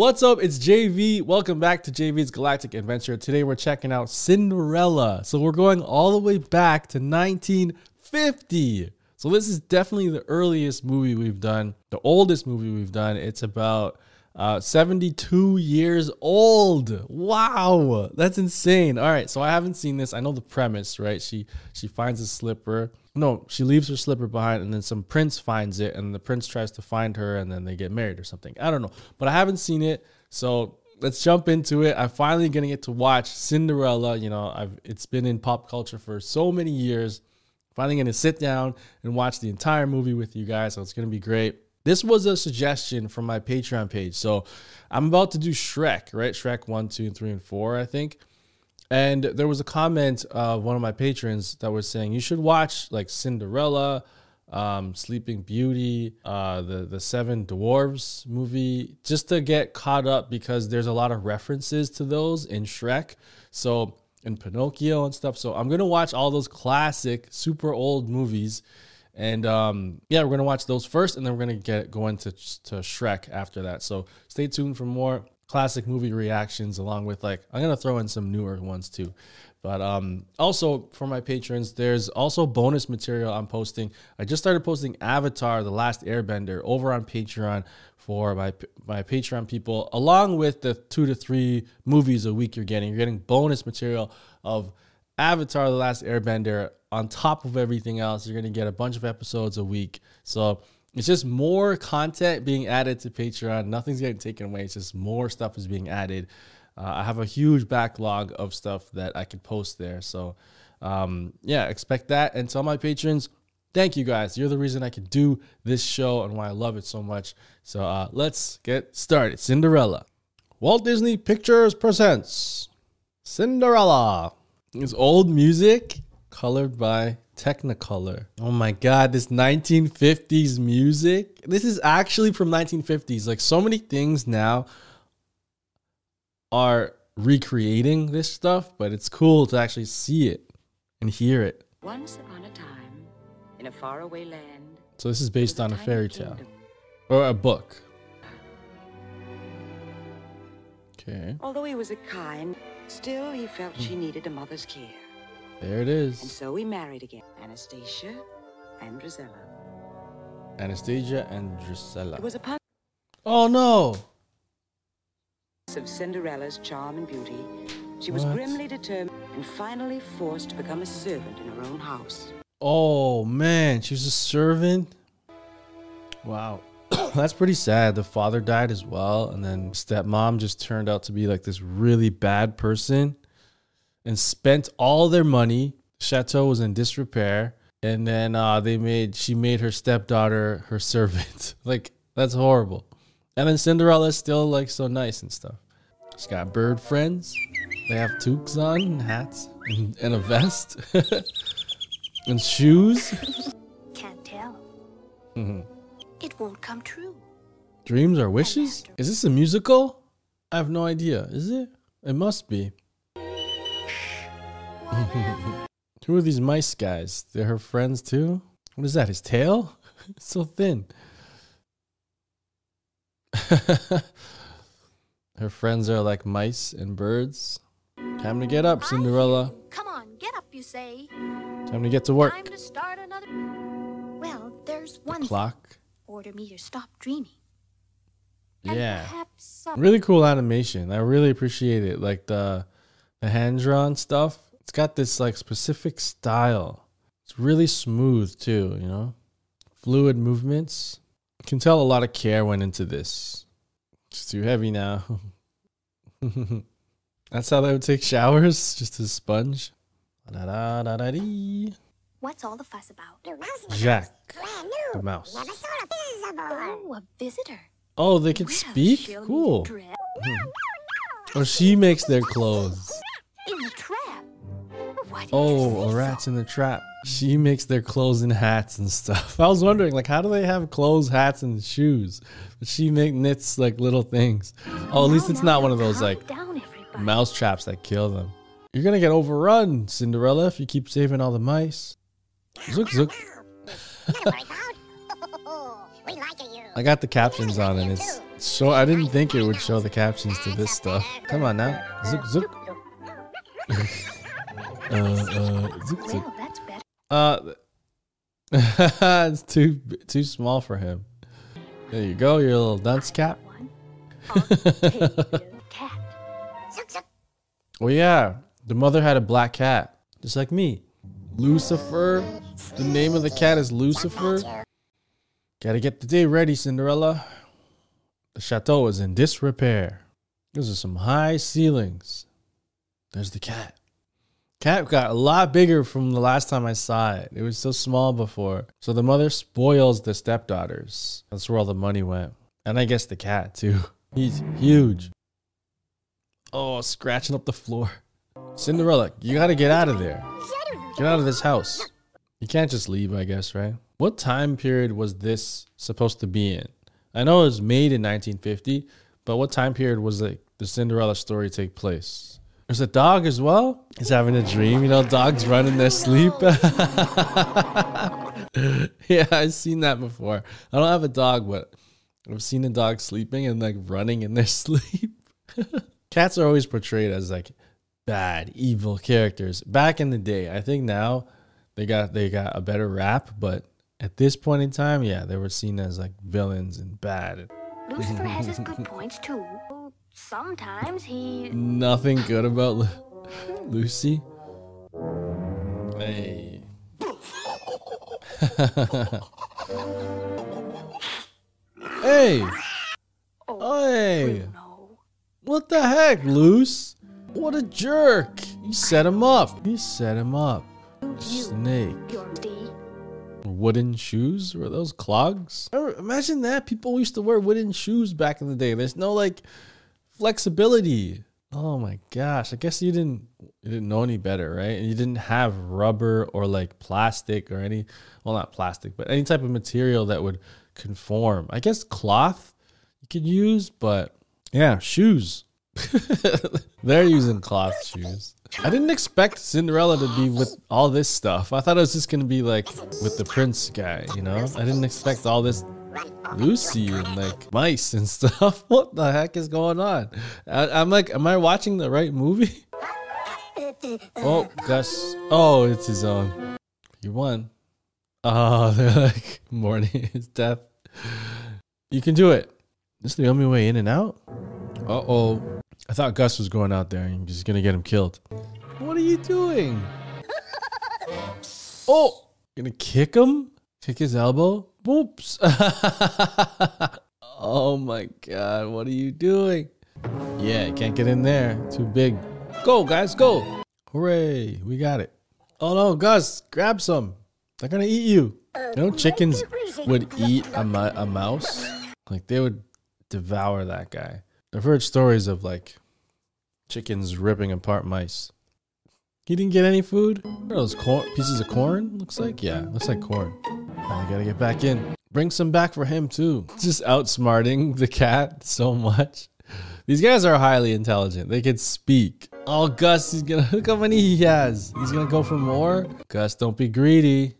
What's up? It's JV. Welcome back to JV's Galactic Adventure. Today we're checking out Cinderella. So we're going all the way back to 1950. So this is definitely the earliest movie we've done, the oldest movie we've done. It's about uh, 72 years old. Wow, that's insane. All right, so I haven't seen this. I know the premise, right? She she finds a slipper. No, she leaves her slipper behind, and then some prince finds it, and the prince tries to find her, and then they get married or something. I don't know, but I haven't seen it, so let's jump into it. I'm finally gonna get to watch Cinderella. You know, I've it's been in pop culture for so many years. Finally gonna sit down and watch the entire movie with you guys, so it's gonna be great. This was a suggestion from my Patreon page. So I'm about to do Shrek, right? Shrek 1, 2, 3, and 4, I think. And there was a comment of one of my patrons that was saying you should watch like Cinderella, um, Sleeping Beauty, uh, the the Seven Dwarves movie, just to get caught up because there's a lot of references to those in Shrek. So in Pinocchio and stuff. So I'm gonna watch all those classic, super old movies and um, yeah, we're gonna watch those first, and then we're gonna get go into to Shrek after that. So stay tuned for more classic movie reactions, along with like I'm gonna throw in some newer ones too. But um, also for my patrons, there's also bonus material I'm posting. I just started posting Avatar: The Last Airbender over on Patreon for my my Patreon people, along with the two to three movies a week you're getting. You're getting bonus material of Avatar: The Last Airbender on top of everything else. You're gonna get a bunch of episodes a week. So it's just more content being added to Patreon. Nothing's getting taken away. It's just more stuff is being added. Uh, I have a huge backlog of stuff that I could post there. So um, yeah, expect that. And to all my patrons, thank you guys. You're the reason I could do this show and why I love it so much. So uh, let's get started. Cinderella. Walt Disney Pictures presents Cinderella. It's old music colored by Technicolor. Oh my god, this 1950s music. This is actually from 1950s. Like so many things now are recreating this stuff, but it's cool to actually see it and hear it. Once upon a time, in a faraway land. So this is based on a fairy tale or a book. Okay. Although he was a kind, still he felt she hmm. needed a mother's care. There it is. And so we married again. Anastasia and Drizella. Anastasia and Drusilla. It was upon Oh no! of Cinderella's charm and beauty, she was What? grimly determined and finally forced to become a servant in her own house. Oh man, she was a servant. Wow. That's pretty sad. The father died as well, and then stepmom just turned out to be like this really bad person and spent all their money. Chateau was in disrepair, and then uh, they made she made her stepdaughter her servant. like that's horrible. And then Cinderella's still like so nice and stuff. She's got bird friends. They have toques on, and hats, and, and a vest, and shoes. Can't tell. Mhm. It won't come true. Dreams are wishes? Is this a musical? I have no idea. Is it? It must be. Who are these mice guys? They're her friends too? What is that? His tail? It's so thin. her friends are like mice and birds. Time to get up, Cinderella. Come on, get up, you say. Time to get to Time work. to start another. Well, there's one thing. Clock. Order me to stop dreaming. Yeah. Really cool animation. I really appreciate it. Like the the hand drawn stuff. It's got this like specific style. It's really smooth too, you know? Fluid movements. You can tell a lot of care went into this. It's too heavy now. That's how they would take showers, just a sponge. What's all the fuss about? Jaq, the mouse. Oh, a visitor. Oh, they can Well, speak? she'll need Cool. dress hmm. Oh, she makes their clothes. Oh, a rat's in the trap. She makes their clothes and hats and stuff. I was wondering, like, how do they have clothes, hats, and shoes? But she make knits like little things. Oh, at least it's not one of those like mouse traps that kill them. You're gonna get overrun, Cinderella, if you keep saving all the mice. Zook zook. I got the captions on and it's So I didn't think it would show the captions to this stuff. Come on now. Zook zook. uh, uh, zook zook. Well, that's better. Uh, it's too too small for him. There you go, your little dunce cap. One. I'll take the cat. Zook, zook. Well, yeah, the mother had a black cat, just like me. Lucifer. The name of the cat is Lucifer. Gotta get the day ready, Cinderella. The chateau is in disrepair. Those are some high ceilings. There's the cat. Cat got a lot bigger from the last time I saw it. It was so small before. So the mother spoils the stepdaughters. That's where all the money went. And I guess the cat too. He's huge. Oh, scratching up the floor. Cinderella, you gotta get out of there. Get out of this house. You can't just leave, I guess, right? What time period was this supposed to be in? I know it was made in 1950, but what time period was like the Cinderella story take place? There's a dog as well. He's having a dream. You know, dogs run in their sleep. yeah, I've seen that before. I don't have a dog, but I've seen a dog sleeping and like running in their sleep. Cats are always portrayed as like bad, evil characters. Back in the day, I think now they got they got a better rap, but at this point in time, yeah, they were seen as like villains and bad. Lucifer has his good points too. Sometimes he. Nothing good about Lu- Lucy. Hey. hey. Oh, hey. No. What the heck, Luce? What a jerk. You set him up. You set him up. Snake. Wooden shoes? Were those clogs? Imagine that. People used to wear wooden shoes back in the day. There's no like flexibility. Oh my gosh. I guess you didn't you didn't know any better, right? And you didn't have rubber or like plastic or any well not plastic, but any type of material that would conform. I guess cloth you could use, but yeah, shoes. They're using cloth shoes. I didn't expect Cinderella to be with all this stuff. I thought it was just gonna be like with the prince guy, you know? I didn't expect all this Lucy and like mice and stuff. What the heck is going on? I, I'm like, am I watching the right movie? Oh, Gus. Oh, it's his own. You won. Oh, they're like morning his death. You can do it. This is the only way in and out. Uh oh. I thought Gus was going out there and just gonna get him killed. What are you doing? Oh, gonna kick him? Kick his elbow? Whoops. oh my god, what are you doing? Yeah, can't get in there. Too big. Go, guys, go. Hooray, we got it. Oh no, Gus, grab some. They're gonna eat you. You know, chickens would eat a, a mouse. Like, they would devour that guy. I've heard stories of like chickens ripping apart mice. He didn't get any food? What are those corn pieces of corn? Looks like yeah, looks like corn. I gotta get back in. Bring some back for him too. Just outsmarting the cat so much. These guys are highly intelligent. They can speak. Oh, Gus, he's gonna look how many he has. He's gonna go for more. Gus, don't be greedy.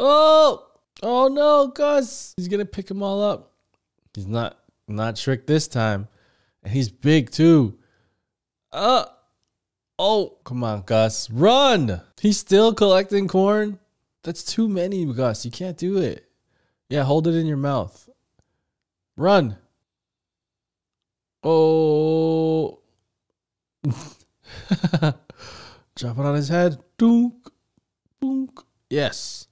Oh, oh no, Gus. He's gonna pick them all up. He's not not tricked this time. And he's big too. Uh oh, come on, Gus. Run! He's still collecting corn. That's too many, Gus. You can't do it. Yeah, hold it in your mouth. Run. Oh. Drop it on his head. Dunk. Dunk. Yes.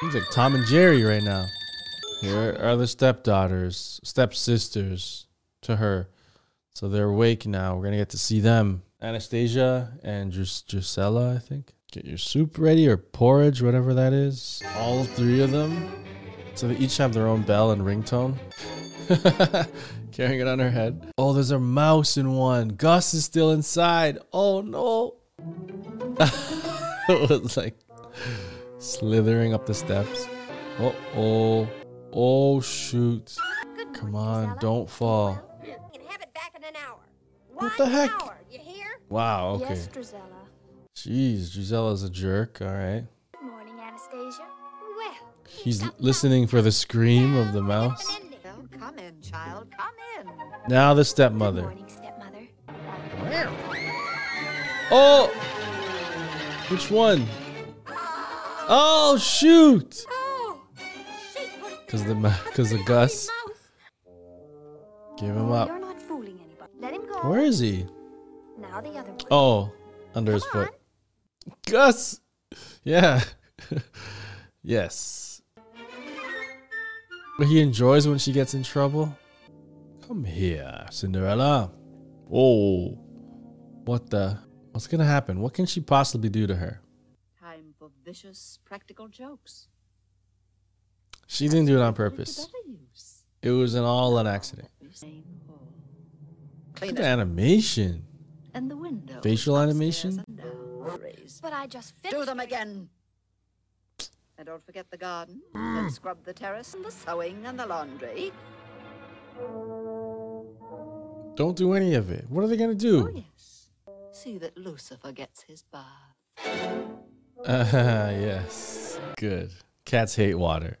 He's like Tom and Jerry right now. Here are the stepdaughters, stepsisters to her. So they're awake now. We're gonna get to see them. Anastasia and Drus- Drusilla, I think. Get your soup ready or porridge, whatever that is. All three of them. So they each have their own bell and ringtone. Carrying it on her head. Oh, there's a mouse in one. Gus is still inside. Oh no. it was like slithering up the steps. Oh, oh, oh, shoot. Come on, don't fall. You can have it back in an hour. What the heck? Hour, you hear? Wow, okay. Yes, Drizella. Jeez, Gisella's a jerk. All right. Good morning, Anastasia. Well, He's listening for the scream of the mouse. Come in, child. Come in. Now the Good stepmother. morning, stepmother. Oh! Which one? Oh shoot! Oh, she put it Cause the cause the Gus give him up. You're not fooling anybody. Let him go. Where is he? Now the other one. Oh, under his foot. Gus. Yeah. yes. But he enjoys when she gets in trouble. Come here, Cinderella. Oh. What the? What's gonna happen? What can she possibly do to her? Time for vicious practical jokes. She didn't do it on purpose. It was an all an accident. Same hall. Clean Good animation. And the window. Facial animation? And But I just fixed Do them again. And don't forget the garden. And scrub the terrace and the sewing and the laundry. Don't do any of it. What are they gonna do? Oh, do? yes. See that Lucifer gets his bath. Uh, yes. Good. Cats hate water.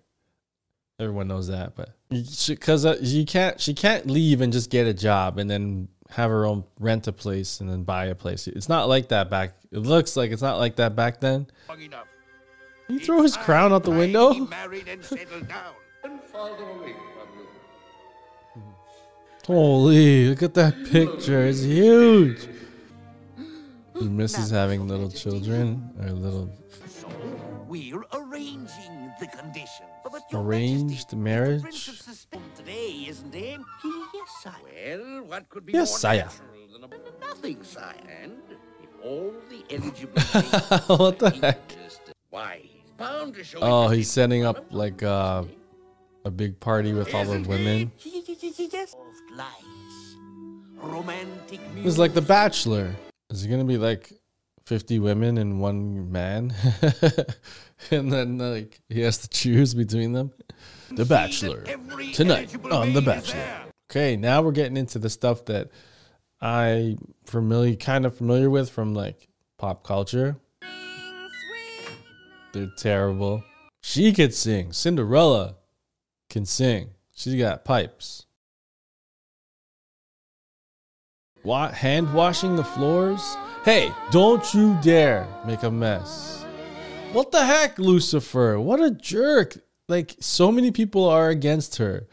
Everyone knows that, but because uh, you can't, she can't leave and just get a job and then have her own rent a place and then buy a place. It's not like that back. It looks like it's not like that back then. long enough. He throw his crown out the window. Married and settled down. And farther away from you. Holy, look at that picture. It's huge. He misses having little children or little we're arranging the conditions. But Your arranged Majesty, marriage. The Prince of Suspense today, isn't he? Yes, sire. Well, what could be Yes, more sire. natural than a nothing, sire? And if all the eligible What the heck? Why, he's bound to show Oh, he's setting up like uh, a big party with all the Isn't women. he? Yes. Soft lies. Romantic It's like The Bachelor. Is it gonna be like fifty women and one man, and then like he has to choose between them? The Bachelor tonight on The Bachelor. Okay, now we're getting into the stuff that I familiar, kind of familiar with from like pop culture. They're terrible. She could sing. Cinderella can sing. She's got pipes. What? Hand washing the floors? Hey, don't you dare make a mess. What the heck, Lucifer? What a jerk. Like, so many people are against her.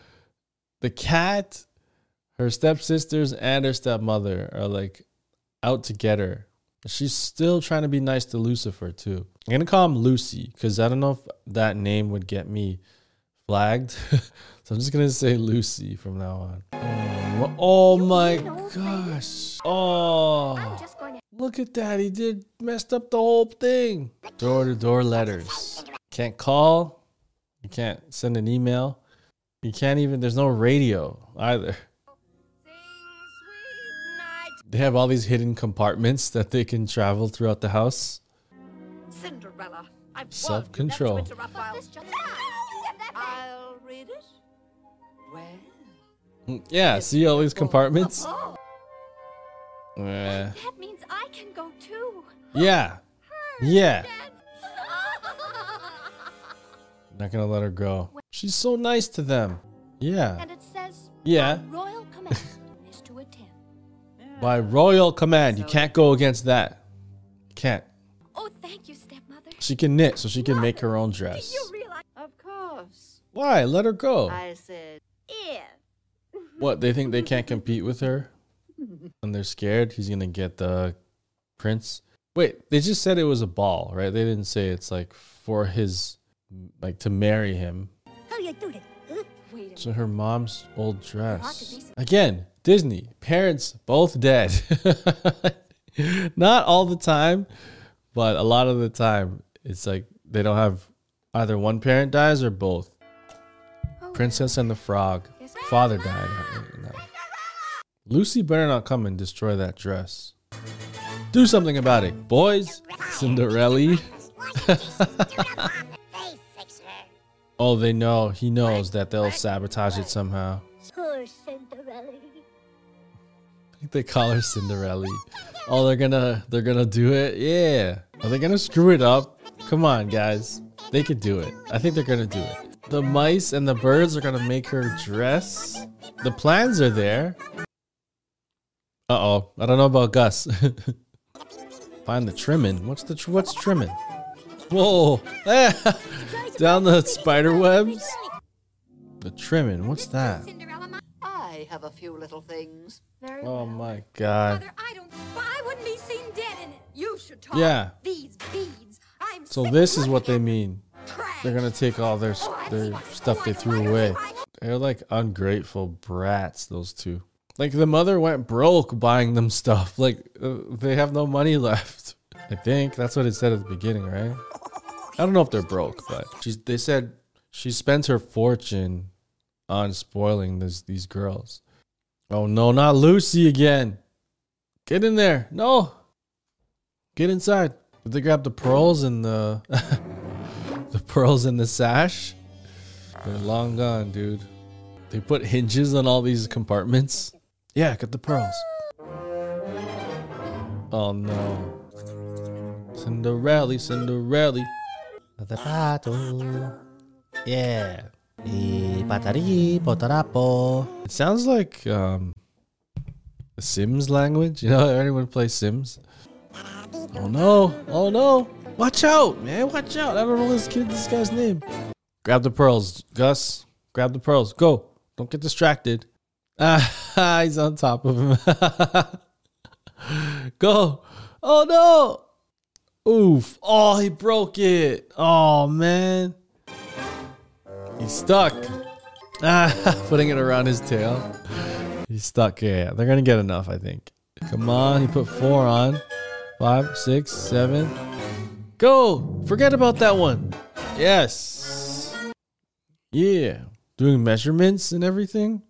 The cat, her stepsisters, and her stepmother are like out to get her. She's still trying to be nice to Lucifer, too. I'm going to call him Lucy because I don't know if that name would get me flagged. so I'm just going to say Lucy from now on. Oh, oh my gosh. Oh. Just going to. Look at that. He did messed up the whole thing. Door to door letters. Can't call. You can't send an email. You can't even there's no radio either. They have all these hidden compartments that they can travel throughout the house. Cinderella. I've Self-control. never to interrupt while- This just. I'll read it. Well. Mm, Yeah, see all these compartments? That means I can go too. yeah. Yeah. Dad. Not gonna let her go. She's so nice to them. Yeah. and it says. Yeah. Royal command is to attend. By royal command. You can't go against that. Can't. Oh, thank you, stepmother. She can knit so she can make her own dress. You realize? Of course. Why? Let her go. I said, Yeah. What? They think they can't compete with her? And they're scared he's gonna get the prince? Wait, they just said it was a ball, right? They didn't say it's like for his, like to marry him. How you do that? Huh? Wait a minute. So her mom's old dress. Again, Disney, parents both dead. Not all the time, but a lot of the time, it's like they don't have either one parent dies or both. Oh, Princess and the Frog. Father died. No. Lucy better not come and destroy that dress. Do something about it, boys. Cinderella. They fix her. Oh, they know. He knows that they'll sabotage it somehow. Poor Cinderella. I think they call her Cinderella. Oh, they're gonna they're gonna do it. Yeah. Are they gonna screw it up? Come on, guys. They could do it. I think they're gonna do it. The mice and the birds are gonna make her dress. The plans are there. Uh oh, I don't know about Gus. Find the trimming. What's the tr- what's trimming? Whoa! Down the spider webs. The trimming. What's that? I have a few little things. Very Oh well. my god. Mother, I don't. I wouldn't be seen dead in it. You should talk. Yeah. These beads. I'm. So this is what they mean. trash. They're gonna take all their their stuff they threw away. They're like ungrateful brats. Those two. Like the mother went broke buying them stuff. Like uh, they have no money left. I think that's what it said at the beginning, right? I don't know if they're broke, but she's. They said she spent her fortune on spoiling this these girls. Oh no, not Lucy again. Get in there. No. Get inside. Did they grab the pearls and the the pearls in the sash? They're long gone, dude. They put hinges on all these compartments. Yeah, get the pearls. Oh no. Cinderella, Cinderella. The battle. Yeah. It sounds like um the Sims language. You know, anyone play Sims? Oh no! Oh no! Watch out, man! Watch out! I don't know this kid, this guy's name. Grab the pearls, Gus. Grab the pearls. Go! Don't get distracted. Ah, he's on top of him. Go! Oh no! Oof! Oh, he broke it. Oh man, he's stuck. Ah, putting it around his tail. He's stuck. Yeah, they're gonna get enough, I think. Come on, he put four on. Five, six, seven. Go! Forget about that one. Yes. Yeah. Doing measurements and everything.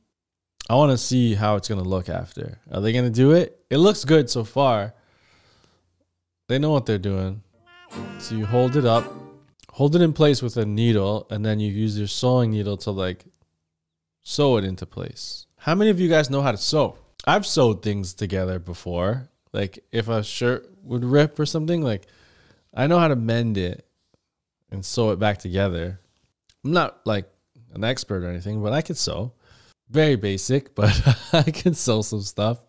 I want to see how it's going to look after. Are they going to do it? It looks good so far. They know what they're doing. So you hold it up, hold it in place with a needle, and then you use your sewing needle to like sew it into place. How many of you guys know how to sew? I've sewed things together before. Like if a shirt would rip or something, like I know how to mend it and sew it back together. I'm not like an expert or anything, but I could sew. Very basic, but I can sell some stuff.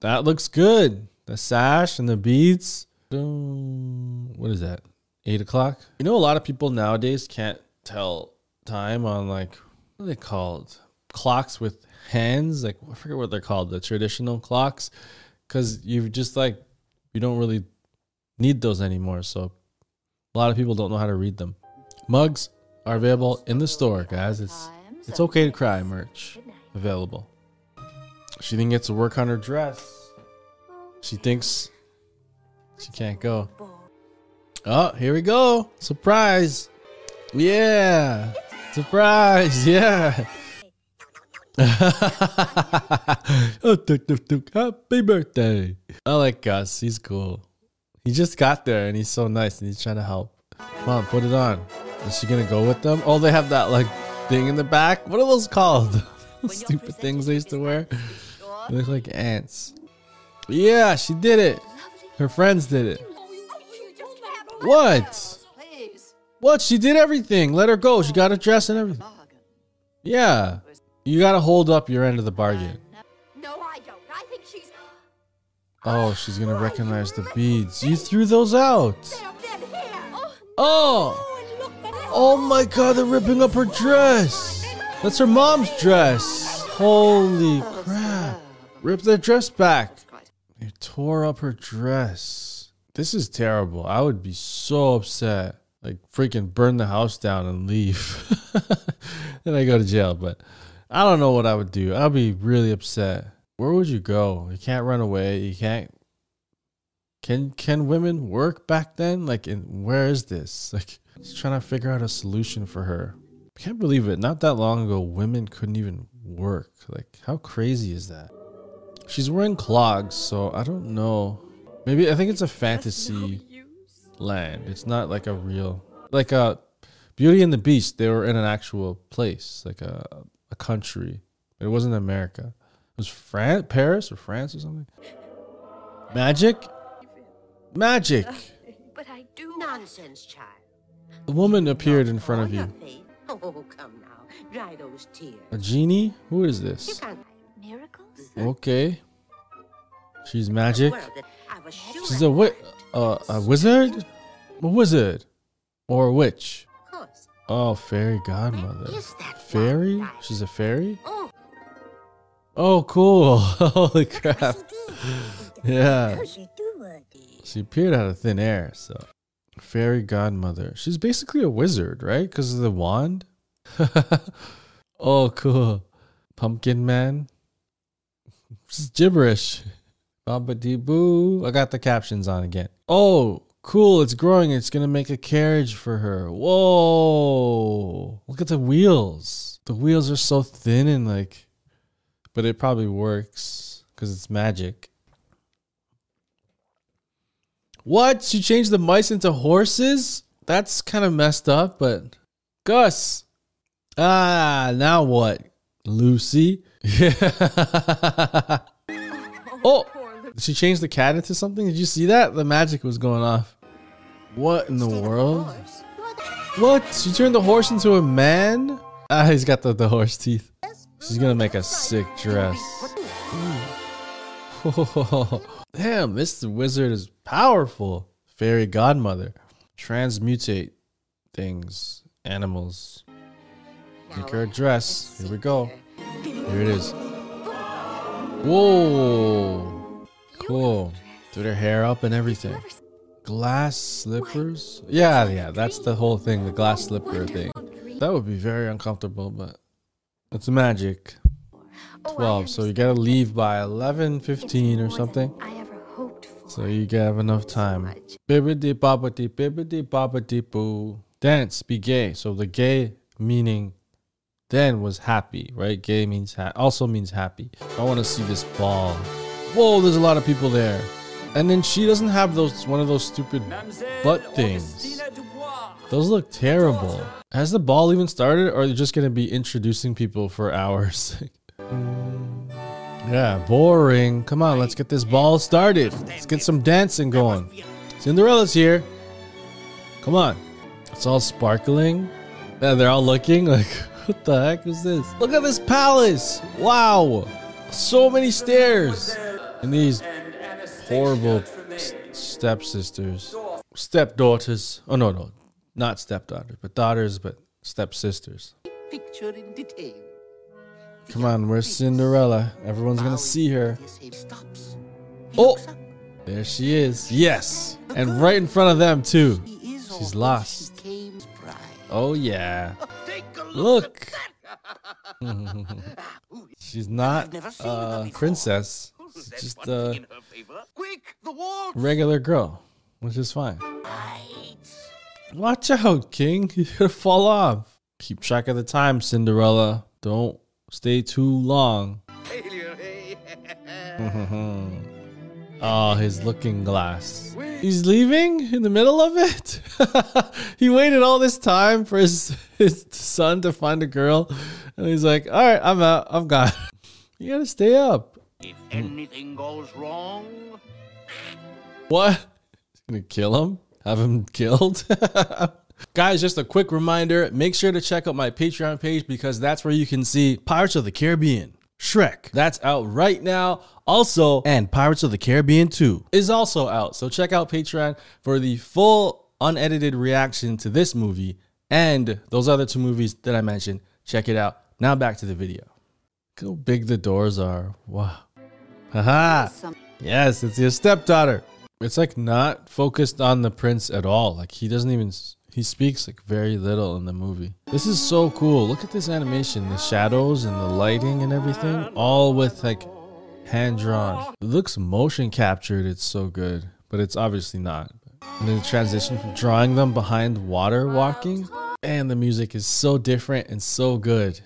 That looks good. The sash and the beads. What is that? Eight o'clock? You know, a lot of people nowadays can't tell time on like, what are they called? Clocks with hands. Like, I forget what they're called. The traditional clocks. Because you just like, you don't really need those anymore. So a lot of people don't know how to read them. Mugs are available in the store, guys. It's it's okay to cry merch available. She then gets to work on her dress. She thinks she can't go. Oh, here we go. Surprise. Yeah. Surprise. Yeah. oh. Happy birthday. I like Gus. He's cool. He just got there and he's so nice and he's trying to help. Mom, put it on. Is she gonna go with them? Oh, they have that like thing in the back. What are those called? Stupid things they used to wear. They look like ants. Yeah, she did it. Her friends did it. What? What? She did everything. Let her go. She got a dress and everything. Yeah. You gotta hold up your end of the bargain. No, I don't. I think she's. Oh, she's gonna recognize the beads. You threw those out. They're dead here. Oh, Oh. my god, they're ripping up her dress. That's her mom's dress. Holy crap. Rip their dress back. They tore up her dress. This is terrible. I would be so upset. Like freaking burn the house down and leave. then I go to jail, but I don't know what I would do. I'd be really upset. Where would you go? You can't run away. You can't can can women work back then? Like in where is this? Like just trying to figure out a solution for her. I can't believe it. Not that long ago women couldn't even work. Like how crazy is that? She's wearing clogs, so I don't know. Maybe I think it's a fantasy land. It's not like a real like a Beauty and the Beast. They were in an actual place, like a a country. It wasn't America. It was France, Paris, or France or something. Magic, magic. But I do. Nonsense, child. A woman appeared in front of you. Oh, come now. Dry those tears. A genie? Who is this? Miracles? Okay. She's magic. Well, then, I was sure She's I a wi- uh, a wizard? A wizard. Or a witch. Oh, fairy godmother. Fairy? She's a fairy? Oh, Oh, cool. Holy crap. Yeah. She appeared out of thin air, so. Fairy godmother. She's basically a wizard, right? Because of the wand? oh, cool. Pumpkin man. Is gibberish. Baba dee boo. I got the captions on again. Oh, cool. It's growing. It's going to make a carriage for her. Whoa. Look at the wheels. The wheels are so thin and like, but it probably works because it's magic. What? She changed the mice into horses? That's kind of messed up, but Gus. Ah, now what? Lucy? oh, she change the cat into something? Did you see that? The magic was going off. What in the world? What? She turned the horse into a man? Ah, he's got the, the horse teeth. She's gonna make a sick dress. Damn, this wizard is powerful. Fairy godmother. Transmutate things, animals. Make her dress. Here we go. Here it is. Whoa. Cool. Do their hair up and everything. Glass slippers? Yeah, yeah, that's the whole thing, the glass slipper thing. That would be very uncomfortable, but it's magic. 12, so you gotta leave by 11, 15 or something. So you have enough time. Bibbidi bobbidi bibbidi bobbidi boo. Dance, be gay. So the gay meaning then was happy, right? Gay means ha- also means happy. I want to see this ball. Whoa, there's a lot of people there. And then she doesn't have those one of those stupid butt things. Those look terrible. Has the ball even started, or are they just gonna be introducing people for hours? yeah, boring. Come on, let's get this ball started. Let's get some dancing going. Cinderella's here. Come on. It's all sparkling. Yeah, they're all looking like, what the heck is this? Look at this palace. Wow. So many stairs. And these horrible stepsisters. Stepdaughters. Oh, no, no. Not stepdaughters, but daughters, but stepsisters. Picture in detail. Come on, where's Cinderella? Everyone's gonna see her. Oh, there she is. Yes, and right in front of them too. She's lost. She came bride. Oh yeah. Oh, look. Look, she's not I've never seen her a before. princess. She's just a in her favor. Quick, the wall. regular girl, which is fine. Watch out, King. You're gonna fall off. Keep track of the time, Cinderella. Don't stay too long. Oh, his looking glass. He's leaving in the middle of it? he waited all this time for his, his son to find a girl. And he's like, all right, I'm out. I'm gone. you gotta stay up. if anything goes wrong, What? He's gonna kill him? Have him killed? Guys, just a quick reminder make sure to check out my Patreon page because that's where you can see Pirates of the Caribbean, Shrek. That's out right now. Also, and Pirates of the Caribbean 2 is also out. So check out Patreon for the full unedited reaction to this movie and those other two movies that I mentioned. Check it out. Now back to the video. Look how big the doors are. Wow. Haha. Yes, it's your stepdaughter. It's like not focused on the prince at all. Like he doesn't even he speaks like very little in the movie. This is so cool. Look at this animation, the shadows and the lighting and everything, all with like hand drawn. It looks motion captured. It's so good, but it's obviously not. And then the transition from drawing them behind water walking, and the music is so different and so good.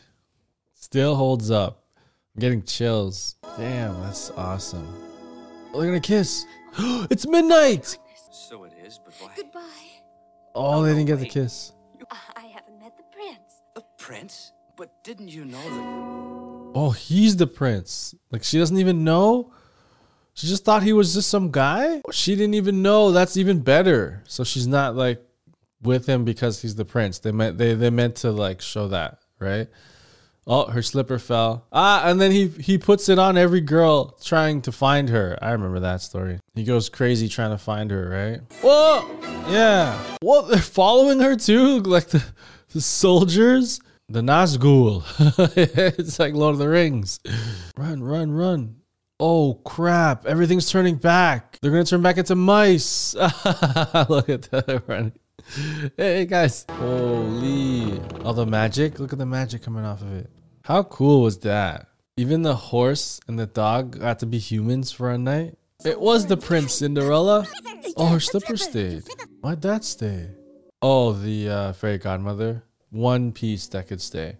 Still holds up. I'm getting chills. Damn, that's awesome. Oh, they're gonna kiss. it's midnight. so it is, but why? Goodbye. Oh, they didn't get the kiss. Uh, I haven't met the prince. The prince? But didn't you know that? Oh, he's the prince. Like she doesn't even know. She just thought he was just some guy. She didn't even know. That's even better. So she's not like with him because he's the prince. They meant they they meant to like show that, right? Oh, her slipper fell. Ah, and then he he puts it on every girl trying to find her. I remember that story. He goes crazy trying to find her, right? Whoa! Yeah. What? They're following her too? Like the, the soldiers? The Nazgul. it's like Lord of the Rings. Run, run, run. Oh crap. Everything's turning back. They're gonna turn back into mice. Look at that running. Hey guys. Holy. All the magic. Look at the magic coming off of it. How cool was that? Even the horse and the dog got to be humans for a night. It was the Prince Cinderella. Oh, her slipper stayed. Why'd that stay? Oh, the uh, fairy godmother. One piece that could stay.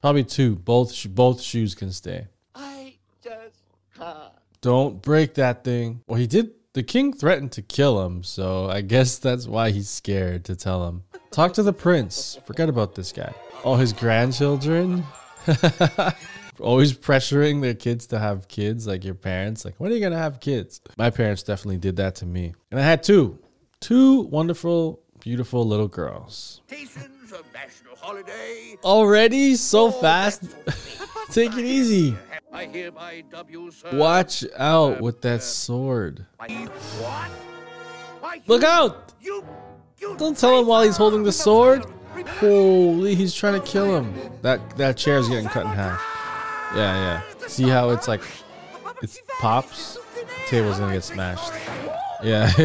Probably two. Both both shoes can stay. I just can't. Don't break that thing. Well, he did. The king threatened to kill him, so I guess that's why he's scared to tell him. Talk to the prince. Forget about this guy. Oh, his grandchildren. Always pressuring their kids to have kids, like your parents. Like, when are you gonna have kids? My parents definitely did that to me, and I had two, two wonderful, beautiful little girls. National holiday. Already so oh, fast. Take it easy. I hereby sir. Watch out with that sword. What? Look out! You, you Don't tell him while he's holding the sword. Holy, he's trying to kill him. That that chair's getting cut in half. Yeah, yeah. See how it's like it pops? The Table's gonna get smashed. Yeah.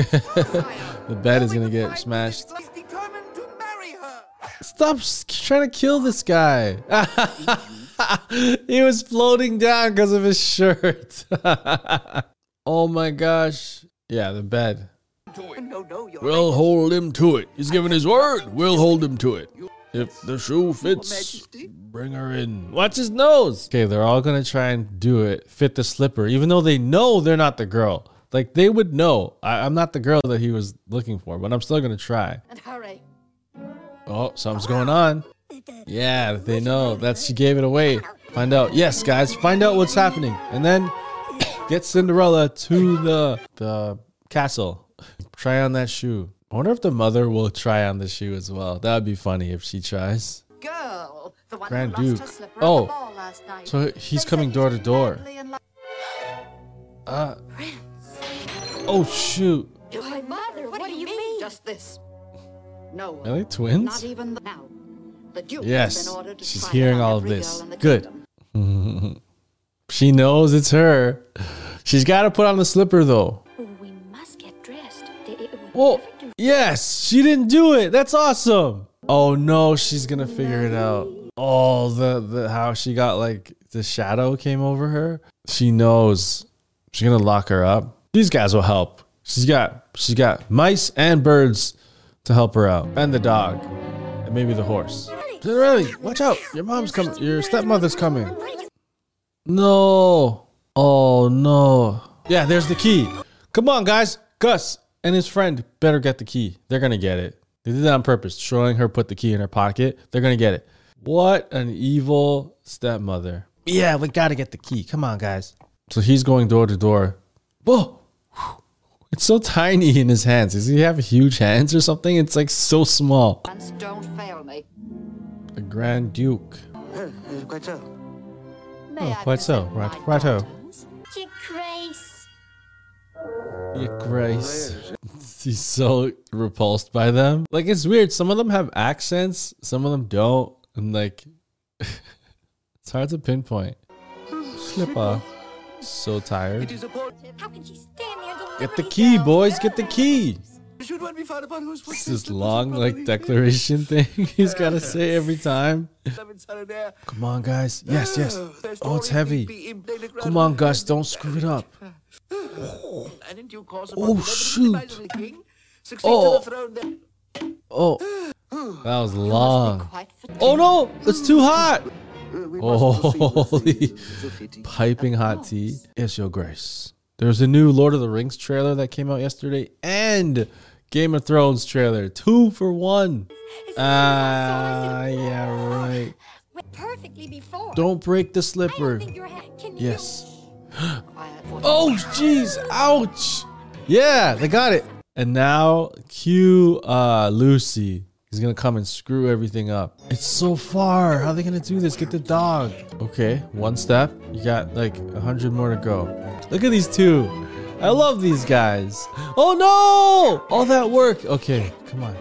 the bed is gonna get smashed. He's determined to marry her. Stop trying to kill this guy. he was floating down because of his shirt. oh my gosh. Yeah, the bed. No, no, We'll hold him to it. He's given his word. We'll hold him to it. If the shoe fits, bring her in. Watch his nose. Okay, they're all gonna try and do it, fit the slipper, even though they know they're not the girl. Like they would know. I, I'm not the girl that he was looking for, but I'm still gonna try. And hurry. Oh, something's going on. Yeah, they know. that she gave it away. Find out. Yes, guys, find out what's happening, and then get Cinderella to the the castle. Try on that shoe. I wonder if the mother will try on the shoe as well. That would be funny if she tries. Girl, the one Grand who lost Duke. her Oh, at the ball last night. So he's They coming door he's to door. madly in love- Uh, oh shoot! My mother, what, do you mean? Just this. No one. Are they twins? Not even the now. The Duke Yes, has been to she's try hearing all of this. girl in the Good. She knows it's her. She's got to put on the slipper though. Oh, we must get dressed. It, it would Oh, yes, she didn't do it. That's awesome. Oh no, she's gonna figure it out. Oh, the the how she got like the shadow came over her. She knows. She's gonna lock her up. These guys will help. She's got she's got mice and birds to help her out, and the dog, and maybe the horse. Cinderella, watch out! Your mom's coming. Your stepmother's coming. No. Oh no. Yeah, there's the key. Come on, guys. Gus and his friend better get the key. They're gonna get it. They did that on purpose, showing her put the key in her pocket. They're gonna get it. What an evil stepmother. Yeah, we gotta get the key. Come on, guys. So he's going door to door. Whoa. It's so tiny in his hands. Does he have huge hands or something? It's like so small. Don't fail me. The Grand Duke. Oh, quite so. Oh, quite so. Right- righto. Your Grace. Yeah, Grace. He's so repulsed by them. Like it's weird. Some of them have accents, some of them don't, and like it's hard to pinpoint. Slipper. So tired. is a port. How can she stand there Get the key, boys. Get the key. Should one be found upon whose It's this long like declaration thing he's got to say every time. Come on, guys. Yes, yes. Oh, it's heavy. Come on, guys. Don't screw it up. Oh, shoot. Oh. Oh, that was long. Oh no, it's too hot. Oh, holy piping hot tea. Yes, your grace. There's a new Lord of the Rings trailer that came out yesterday and Game of Thrones trailer. Two for one. Ah, yeah, right. Perfectly before. Don't break the slipper. think you're ha- Can you? Yes. Oh, jeez. Ouch. Yeah, they got it. And now cue uh, Lucy. He's gonna come and screw everything up. It's so far. How are they gonna do this? Get the dog. Okay, one step. You got like a hundred more to go. Look at these two. I love these guys. Oh no! All that work. Okay, come on.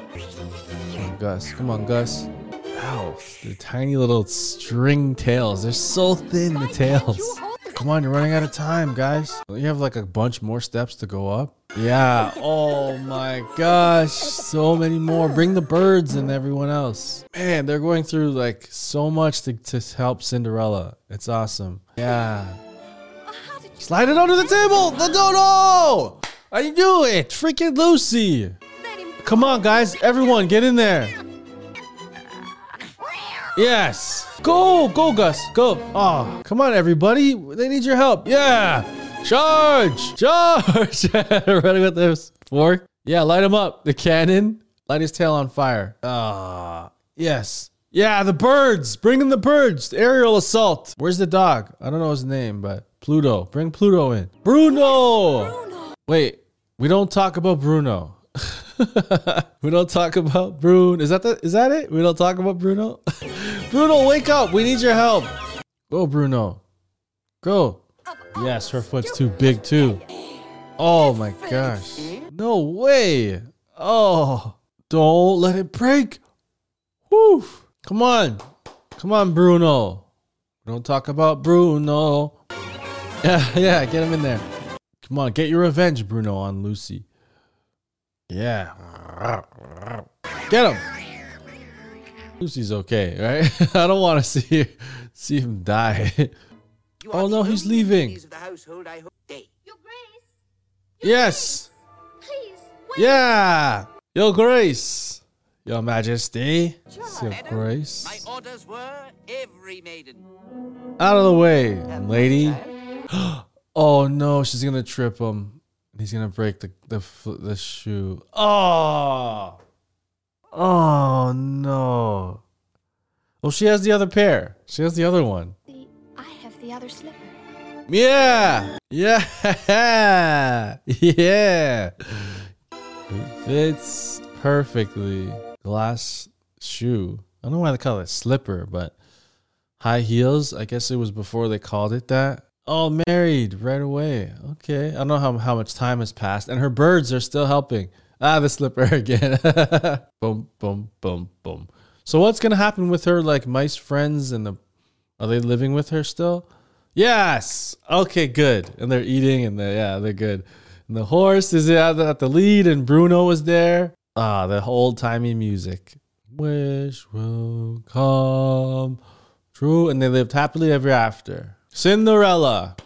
Come on, Gus. Come on, Gus. Ow. The tiny little string tails. They're so thin, the tails. Come on, you're running out of time, guys. You have like a bunch more steps to go up? Yeah. Oh my gosh. So many more. Bring the birds and everyone else. Man, they're going through like so much to, to help Cinderella. It's awesome. Yeah. Slide it under the table. The dodo. I knew it. Freaking Lucy. Come on, guys. Everyone, get in there. Yes. Go, go, Gus. Go. Oh, come on, everybody. They need your help. Yeah. Charge. Charge. Ready with this fork? Yeah, light him up. The cannon. Light his tail on fire. Ah, yes. Yeah, the birds. Bring in the birds. The aerial assault. Where's the dog? I don't know his name, but Pluto. Bring Pluto in. Bruno. Bruno! Wait, we don't talk about Bruno. we don't talk about Bruno. Is that the is that it? We don't talk about Bruno? Bruno, wake up. We need your help. Go, Bruno. Go. Yes, her foot's too big too. Oh my gosh. No way. Oh, don't let it break. Woo. Come on. Come on, Bruno. Don't talk about Bruno. Yeah, yeah, get him in there. Come on, get your revenge, Bruno, on Lucy. Yeah. Get him. Lucy's okay, right? I don't want to see see him die. Oh, no, he's leaving. ladies of the household I hope they. Your Grace, yes. please. Yeah. Your Grace. Your Majesty. Your Madam, Grace. My orders were every maiden. Out of the way, lady. Oh no, she's gonna trip him. He's gonna break the the the shoe. Oh. Oh no. Oh, she has the other pair. She has the other one. I have the other slipper. Yeah. Yeah. Yeah. It fits perfectly. Glass shoe. I don't know why they call it slipper, but high heels. I guess it was before they called it that. Oh, married right away. Okay. I don't know how, how much time has passed. And her birds are still helping. Ah, the slipper again. boom, boom, boom, boom. So what's gonna happen with her like mice friends and the are they living with her still? Yes. Okay, good. And they're eating and they yeah, they're good. And the horse is at the, at the lead and Bruno was there. Ah, the old timey music. Wish will come true. And they lived happily ever after. Cinderella.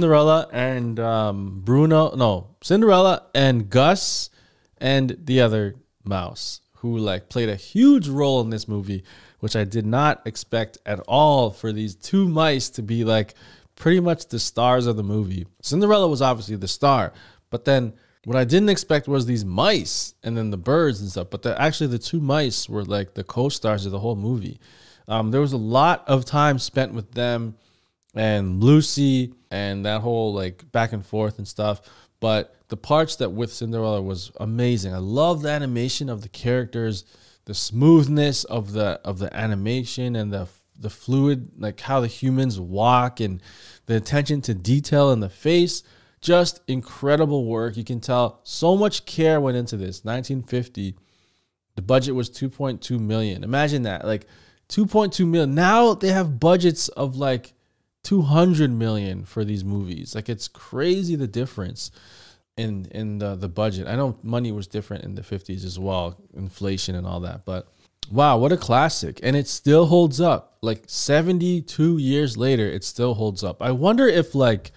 Cinderella and um, Bruno, no, Cinderella and Gus and the other mouse who like played a huge role in this movie, which I did not expect at all for these two mice to be like pretty much the stars of the movie. Cinderella was obviously the star, but then what I didn't expect was these mice and then the birds and stuff. But the, actually, the two mice were like the co-stars of the whole movie. Um, there was a lot of time spent with them and Lucy and that whole like back and forth and stuff. But the parts that with Cinderella was amazing. I love the animation of the characters, the smoothness of the of the animation and the the fluid, like how the humans walk and the attention to detail in the face. Just incredible work. You can tell so much care went into this. 1950, the budget was 2.2 million. Imagine that, like 2.2 million. Now they have budgets of like 200 million for these movies. Like it's crazy the difference in in the, the budget. I know money was different in the 50s as well, inflation and all that, but wow, what a classic. And it still holds up. Like 72 years later, it still holds up. I wonder if like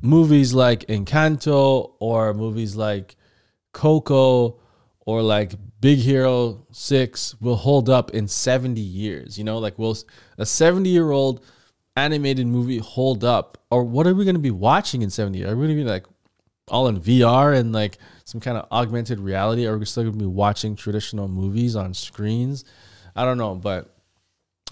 movies like Encanto or movies like Coco or like Big Hero 6 will hold up in 70 years, you know? Like will a 70 year old animated movie hold up or what are we going to be watching in 70 years? Are we going to be like all in VR and like some kind of augmented reality? Or are we still going to be watching traditional movies on screens? I don't know, but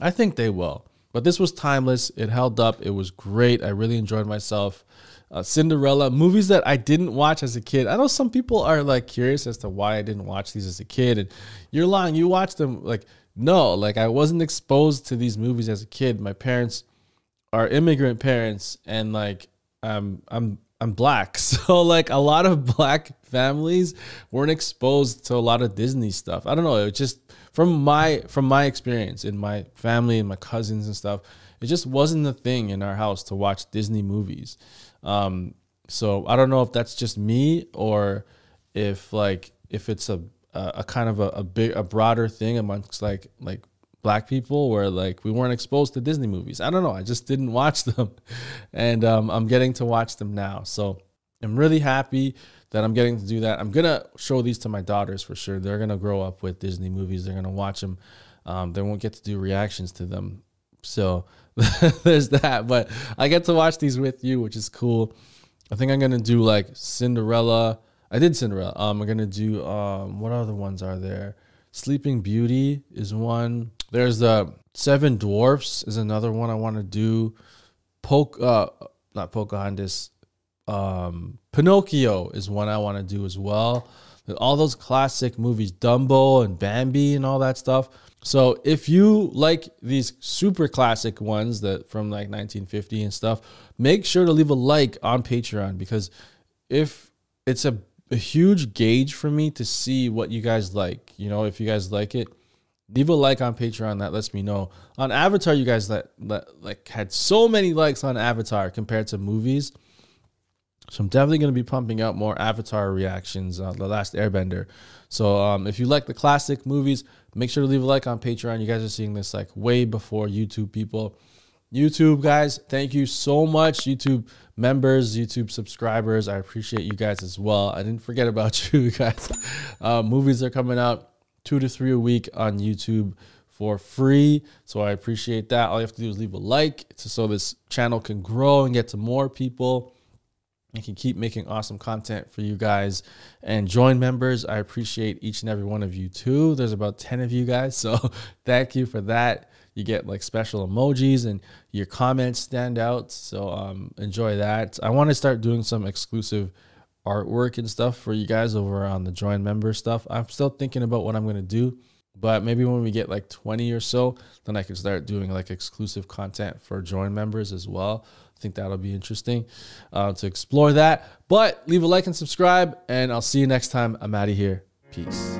I think they will. But this was timeless. It held up. It was great. I really enjoyed myself. Uh, Cinderella, movies that I didn't watch as a kid. I know some people are like curious as to why I didn't watch these as a kid. And you're lying. You watched them. Like, no, like I wasn't exposed to these movies as a kid. My parents are immigrant parents, and like I'm, I'm, I'm black. So like a lot of black families weren't exposed to a lot of Disney stuff. I don't know. It just from my from my experience in my family and my cousins and stuff, it just wasn't a thing in our house to watch Disney movies. Um, so I don't know if that's just me or if like if it's a a, a kind of a, a big a broader thing amongst like like black people where like we weren't exposed to Disney movies. I don't know. I just didn't watch them, and um, I'm getting to watch them now. So I'm really happy that I'm getting to do that. I'm gonna show these to my daughters for sure. They're gonna grow up with Disney movies. They're gonna watch them. Um, they won't get to do reactions to them. So there's that. But I get to watch these with you, which is cool. I think I'm gonna do like Cinderella. I did Cinderella. Um, I'm gonna do um, what other ones are there? Sleeping Beauty is one. There's the Seven Dwarfs is another one I want to do. Poke, uh, not Pocahontas. Um, Pinocchio is one I want to do as well. All those classic movies, Dumbo and Bambi and all that stuff. So if you like these super classic ones that from like 1950 and stuff, make sure to leave a like on Patreon because if it's a, a huge gauge for me to see what you guys like, you know, if you guys like it, leave a like on Patreon. That lets me know. On Avatar, you guys that, that like had so many likes on Avatar compared to movies. So I'm definitely going to be pumping out more Avatar reactions. Uh, the Last Airbender. So um, if you like the classic movies, make sure to leave a like on Patreon. You guys are seeing this like way before YouTube people. YouTube guys, thank you so much. YouTube members, YouTube subscribers, I appreciate you guys as well. I didn't forget about you guys. Uh, movies are coming out two to three a week on YouTube for free. So I appreciate that. All you have to do is leave a like to, so this channel can grow and get to more people. I can keep making awesome content for you guys and join members. I appreciate each and every one of you too. There's about 10 of you guys. So thank you for that. You get like special emojis and your comments stand out. So um, enjoy that. I want to start doing some exclusive artwork and stuff for you guys over on the join member stuff. I'm still thinking about what I'm going to do, but maybe when we get like 20 or so, then I can start doing like exclusive content for join members as well. I think that'll be interesting uh, to explore that. But leave a like and subscribe, and I'll see you next time. I'm out of here. Peace.